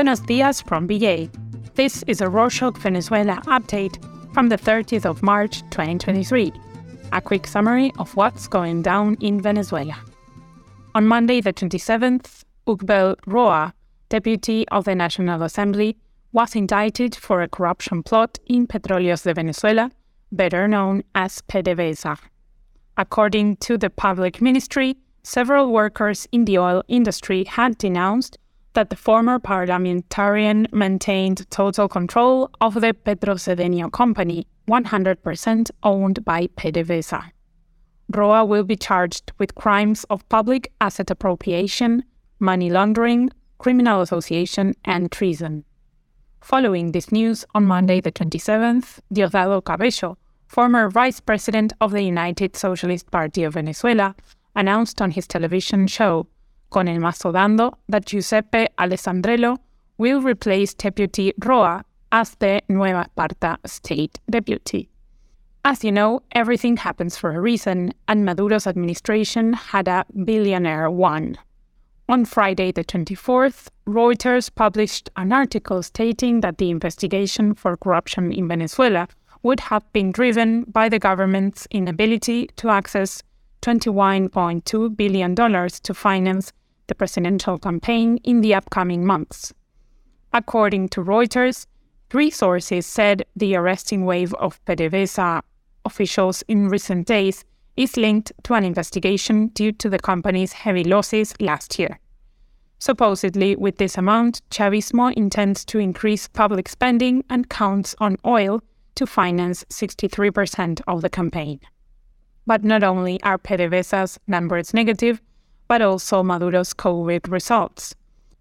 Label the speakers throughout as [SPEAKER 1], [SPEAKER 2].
[SPEAKER 1] Buenos dias from VA. This is a Rorshok Venezuela update from the 30th of March 2023. A quick summary of what's going down in Venezuela. On Monday, the 27th, Hugbel Roa, deputy of the National Assembly, was indicted for a corruption plot in Petróleos de Venezuela, better known as PDVSA. According to the public ministry, several workers in the oil industry had denounced that the former parliamentarian maintained total control of the Petrocedeño company, 100% owned by PDVSA. Roa will be charged with crimes of public asset appropriation, money laundering, criminal association, and treason. Following this news, on Monday the 27th, Diosdado Cabello, former vice president of the United Socialist Party of Venezuela, announced on his television show Con el Mazo Dando that Giuseppe Alessandrello will replace Deputy Roa as the Nueva Esparta state deputy. As you know, everything happens for a reason, and Maduro's administration had a billionaire one. On Friday, the 24th, Reuters published an article stating that the investigation for corruption in Venezuela would have been driven by the government's inability to access $21.2 billion to finance the presidential campaign in the upcoming months. According to Reuters, three sources said the arresting wave of PDVSA officials in recent days is linked to an investigation due to the company's heavy losses last year. Supposedly, with this amount, Chavismo intends to increase public spending and counts on oil to finance 63% of the campaign. But not only are PDVSA's numbers negative, but also Maduro's COVID results.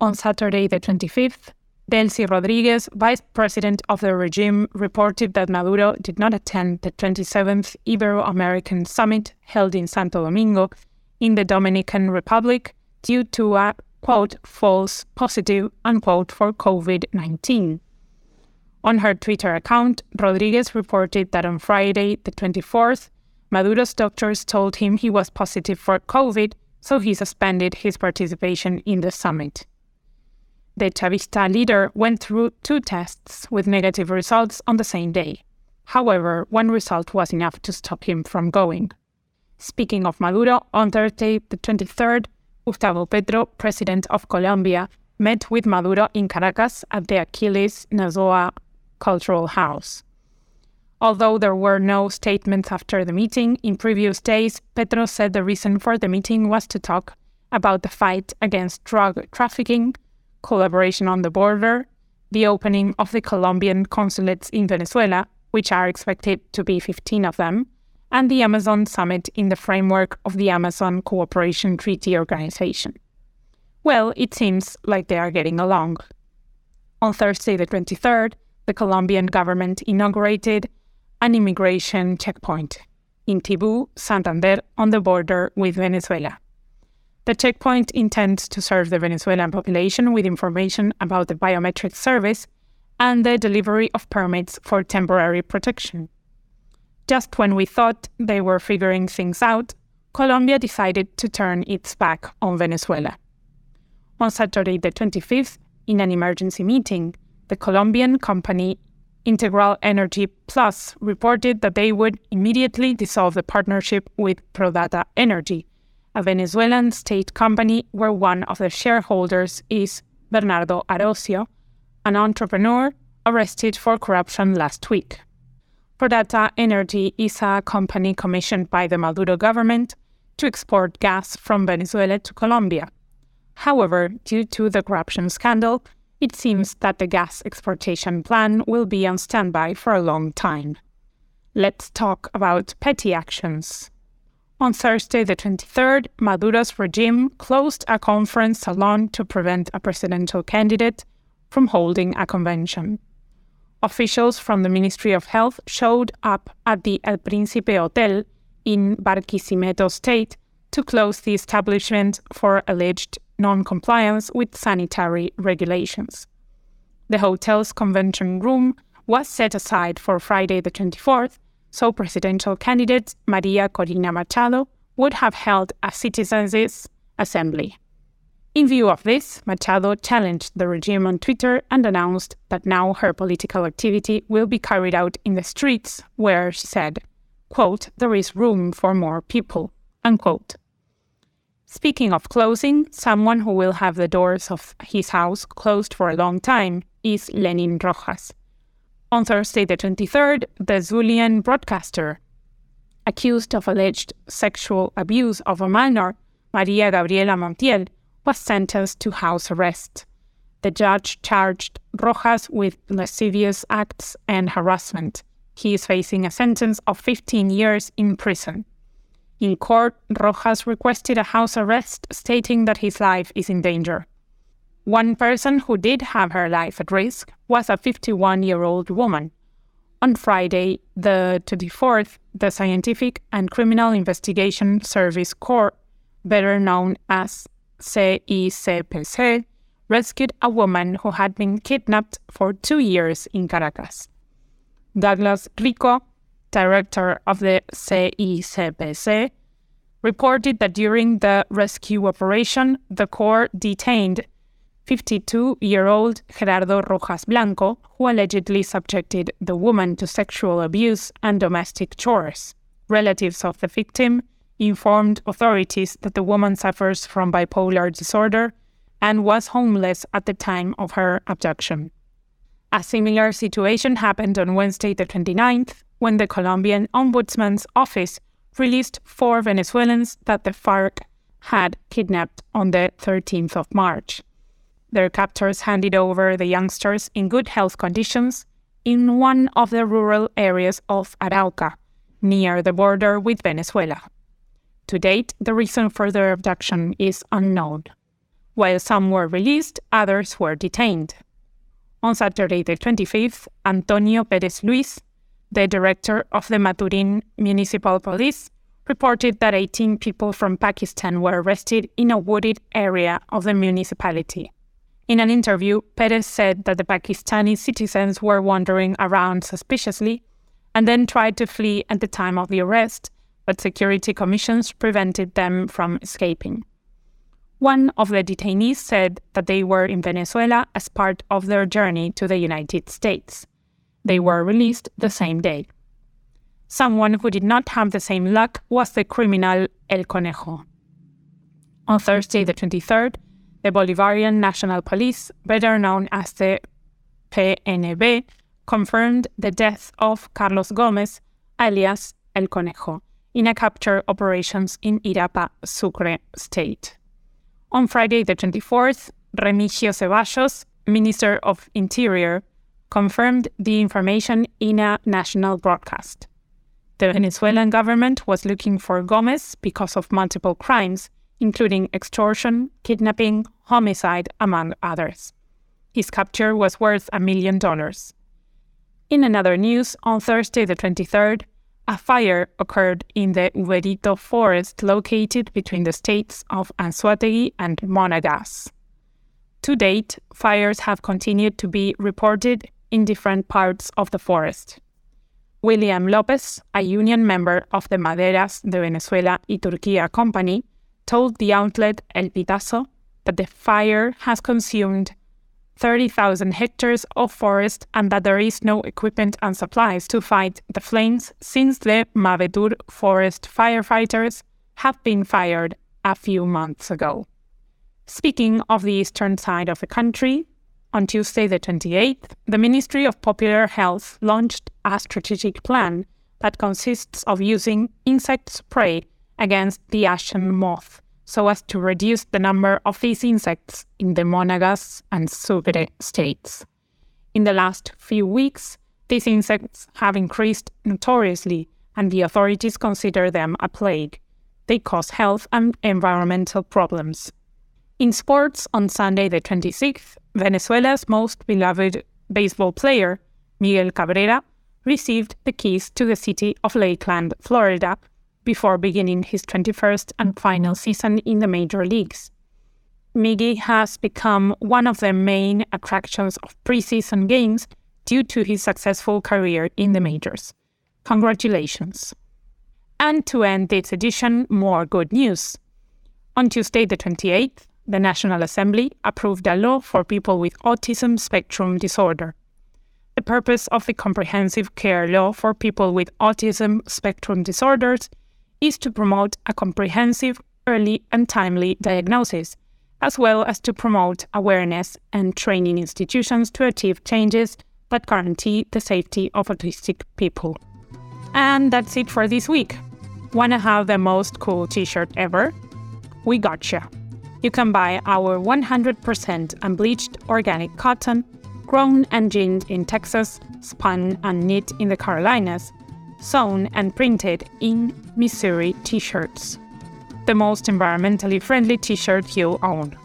[SPEAKER 1] On Saturday, the 25th, Delcy Rodriguez, vice president of the regime, reported that Maduro did not attend the 27th Ibero American Summit held in Santo Domingo in the Dominican Republic due to a quote, false positive, unquote, for COVID 19. On her Twitter account, Rodriguez reported that on Friday, the 24th, Maduro's doctors told him he was positive for COVID, so he suspended his participation in the summit. The Chavista leader went through two tests with negative results on the same day. However, one result was enough to stop him from going. Speaking of Maduro, on Thursday, the 23rd, Gustavo Petro, president of Colombia, met with Maduro in Caracas at the Aquiles Nazoa Cultural House. Although there were no statements after the meeting, in previous days, Petro said the reason for the meeting was to talk about the fight against drug trafficking, collaboration on the border, the opening of the Colombian consulates in Venezuela, which are expected to be 15 of them, and the Amazon Summit in the framework of the Amazon Cooperation Treaty Organization. Well, it seems like they are getting along. On Thursday, the 23rd, the Colombian government inaugurated an immigration checkpoint in Tibú, Santander, on the border with Venezuela. The checkpoint intends to serve the Venezuelan population with information about the biometric service and the delivery of permits for temporary protection. Just when we thought they were figuring things out, Colombia decided to turn its back on Venezuela. On Saturday, the 25th, in an emergency meeting, the Colombian company Integral Energy Plus reported that they would immediately dissolve the partnership with Prodata Energy, a Venezuelan state company where one of the shareholders is Bernardo Arocio, an entrepreneur arrested for corruption last week. Prodata Energy is a company commissioned by the Maduro government to export gas from Venezuela to Colombia. However, due to the corruption scandal, it seems that the gas exportation plan will be on standby for a long time. Let's talk about petty actions. On Thursday, the 23rd, Maduro's regime closed a conference salon to prevent a presidential candidate from holding a convention. Officials from the Ministry of Health showed up at the El Príncipe Hotel in Barquisimeto State to close the establishment for alleged non compliance with sanitary regulations. The hotel's convention room was set aside for Friday the 24th, so presidential candidate Maria Corina Machado would have held a citizens' assembly. In view of this, Machado challenged the regime on Twitter and announced that now her political activity will be carried out in the streets, where she said, quote, there is room for more people, unquote. Speaking of closing, someone who will have the doors of his house closed for a long time is Lenin Rojas. On Thursday, the 23rd, the Zulian broadcaster, accused of alleged sexual abuse of a minor, Maria Gabriela Montiel, was sentenced to house arrest. The judge charged Rojas with lascivious acts and harassment. He is facing a sentence of 15 years in prison. In court, Rojas requested a house arrest, stating that his life is in danger. One person who did have her life at risk was a 51 year old woman. On Friday, the 24th, the Scientific and Criminal Investigation Service Corps, better known as CICPC, rescued a woman who had been kidnapped for two years in Caracas. Douglas Rico, director of the CICPC, reported that during the rescue operation, the Corps detained 52 year old Gerardo Rojas Blanco, who allegedly subjected the woman to sexual abuse and domestic chores. Relatives of the victim informed authorities that the woman suffers from bipolar disorder and was homeless at the time of her abduction. A similar situation happened on Wednesday, the 29th, when the Colombian Ombudsman's office released four Venezuelans that the FARC had kidnapped on the 13th of March. Their captors handed over the youngsters in good health conditions in one of the rural areas of Arauca, near the border with Venezuela. To date, the reason for their abduction is unknown. While some were released, others were detained. On Saturday, the 25th, Antonio Perez Luis, the director of the Maturin Municipal Police, reported that 18 people from Pakistan were arrested in a wooded area of the municipality. In an interview, Perez said that the Pakistani citizens were wandering around suspiciously and then tried to flee at the time of the arrest, but security commissions prevented them from escaping. One of the detainees said that they were in Venezuela as part of their journey to the United States. They were released the same day. Someone who did not have the same luck was the criminal El Conejo. On Thursday, the 23rd, the Bolivarian National Police, better known as the PNB, confirmed the death of Carlos Gomez, alias El Conejo, in a capture operations in Irapa, Sucre state. On Friday, the 24th, Remigio Ceballos, Minister of Interior, confirmed the information in a national broadcast. The Venezuelan government was looking for Gomez because of multiple crimes, including extortion, kidnapping, homicide, among others. His capture was worth a million dollars. In another news, on Thursday, the 23rd, a fire occurred in the Uverito forest located between the states of Anzoátegui and Monagas. To date, fires have continued to be reported in different parts of the forest. William Lopez, a union member of the Maderas de Venezuela y Turquía company, told the outlet El Pitazo that the fire has consumed 30,000 hectares of forest and that there is no equipment and supplies to fight the flames since the Mavetur forest firefighters have been fired a few months ago. Speaking of the eastern side of the country, on Tuesday, the 28th, the Ministry of Popular Health launched a strategic plan that consists of using insect spray against the ashen moth so as to reduce the number of these insects in the Monagas and Sucre states. In the last few weeks, these insects have increased notoriously, and the authorities consider them a plague. They cause health and environmental problems. In sports, on Sunday the 26th, Venezuela's most beloved baseball player, Miguel Cabrera, received the keys to the city of Lakeland, Florida, before beginning his 21st and final season in the major leagues. Miggy has become one of the main attractions of preseason games due to his successful career in the majors. Congratulations. And to end this edition, more good news. On Tuesday, the 28th, the National Assembly approved a law for people with autism spectrum disorder. The purpose of the Comprehensive Care Law for people with autism spectrum disorders is to promote a comprehensive, early, and timely diagnosis, as well as to promote awareness and training institutions to achieve changes that guarantee the safety of autistic people. And that's it for this week. Wanna have the most cool t shirt ever? We gotcha. You can buy our 100% unbleached organic cotton, grown and ginned in Texas, spun and knit in the Carolinas, sewn and printed in Missouri t shirts. The most environmentally friendly t shirt you own.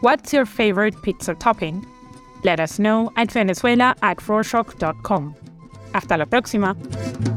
[SPEAKER 1] What's your favorite pizza topping? Let us know at venezuela at rorshok.com. Hasta la próxima!